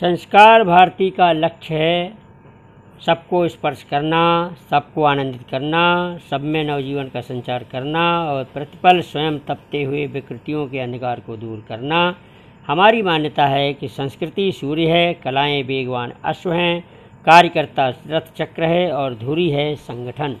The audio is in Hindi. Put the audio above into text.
संस्कार भारती का लक्ष्य है सबको स्पर्श करना, सबको आनंदित करना, सब में नवजीवन का संचार करना और प्रतिपल स्वयं तपते हुए विकृतियों के अंधकार को दूर करना। हमारी मान्यता है कि संस्कृति सूर्य है, कलाएँ वेगवान अश्व हैं, कार्यकर्ता रथ चक्र है और धुरी है संगठन।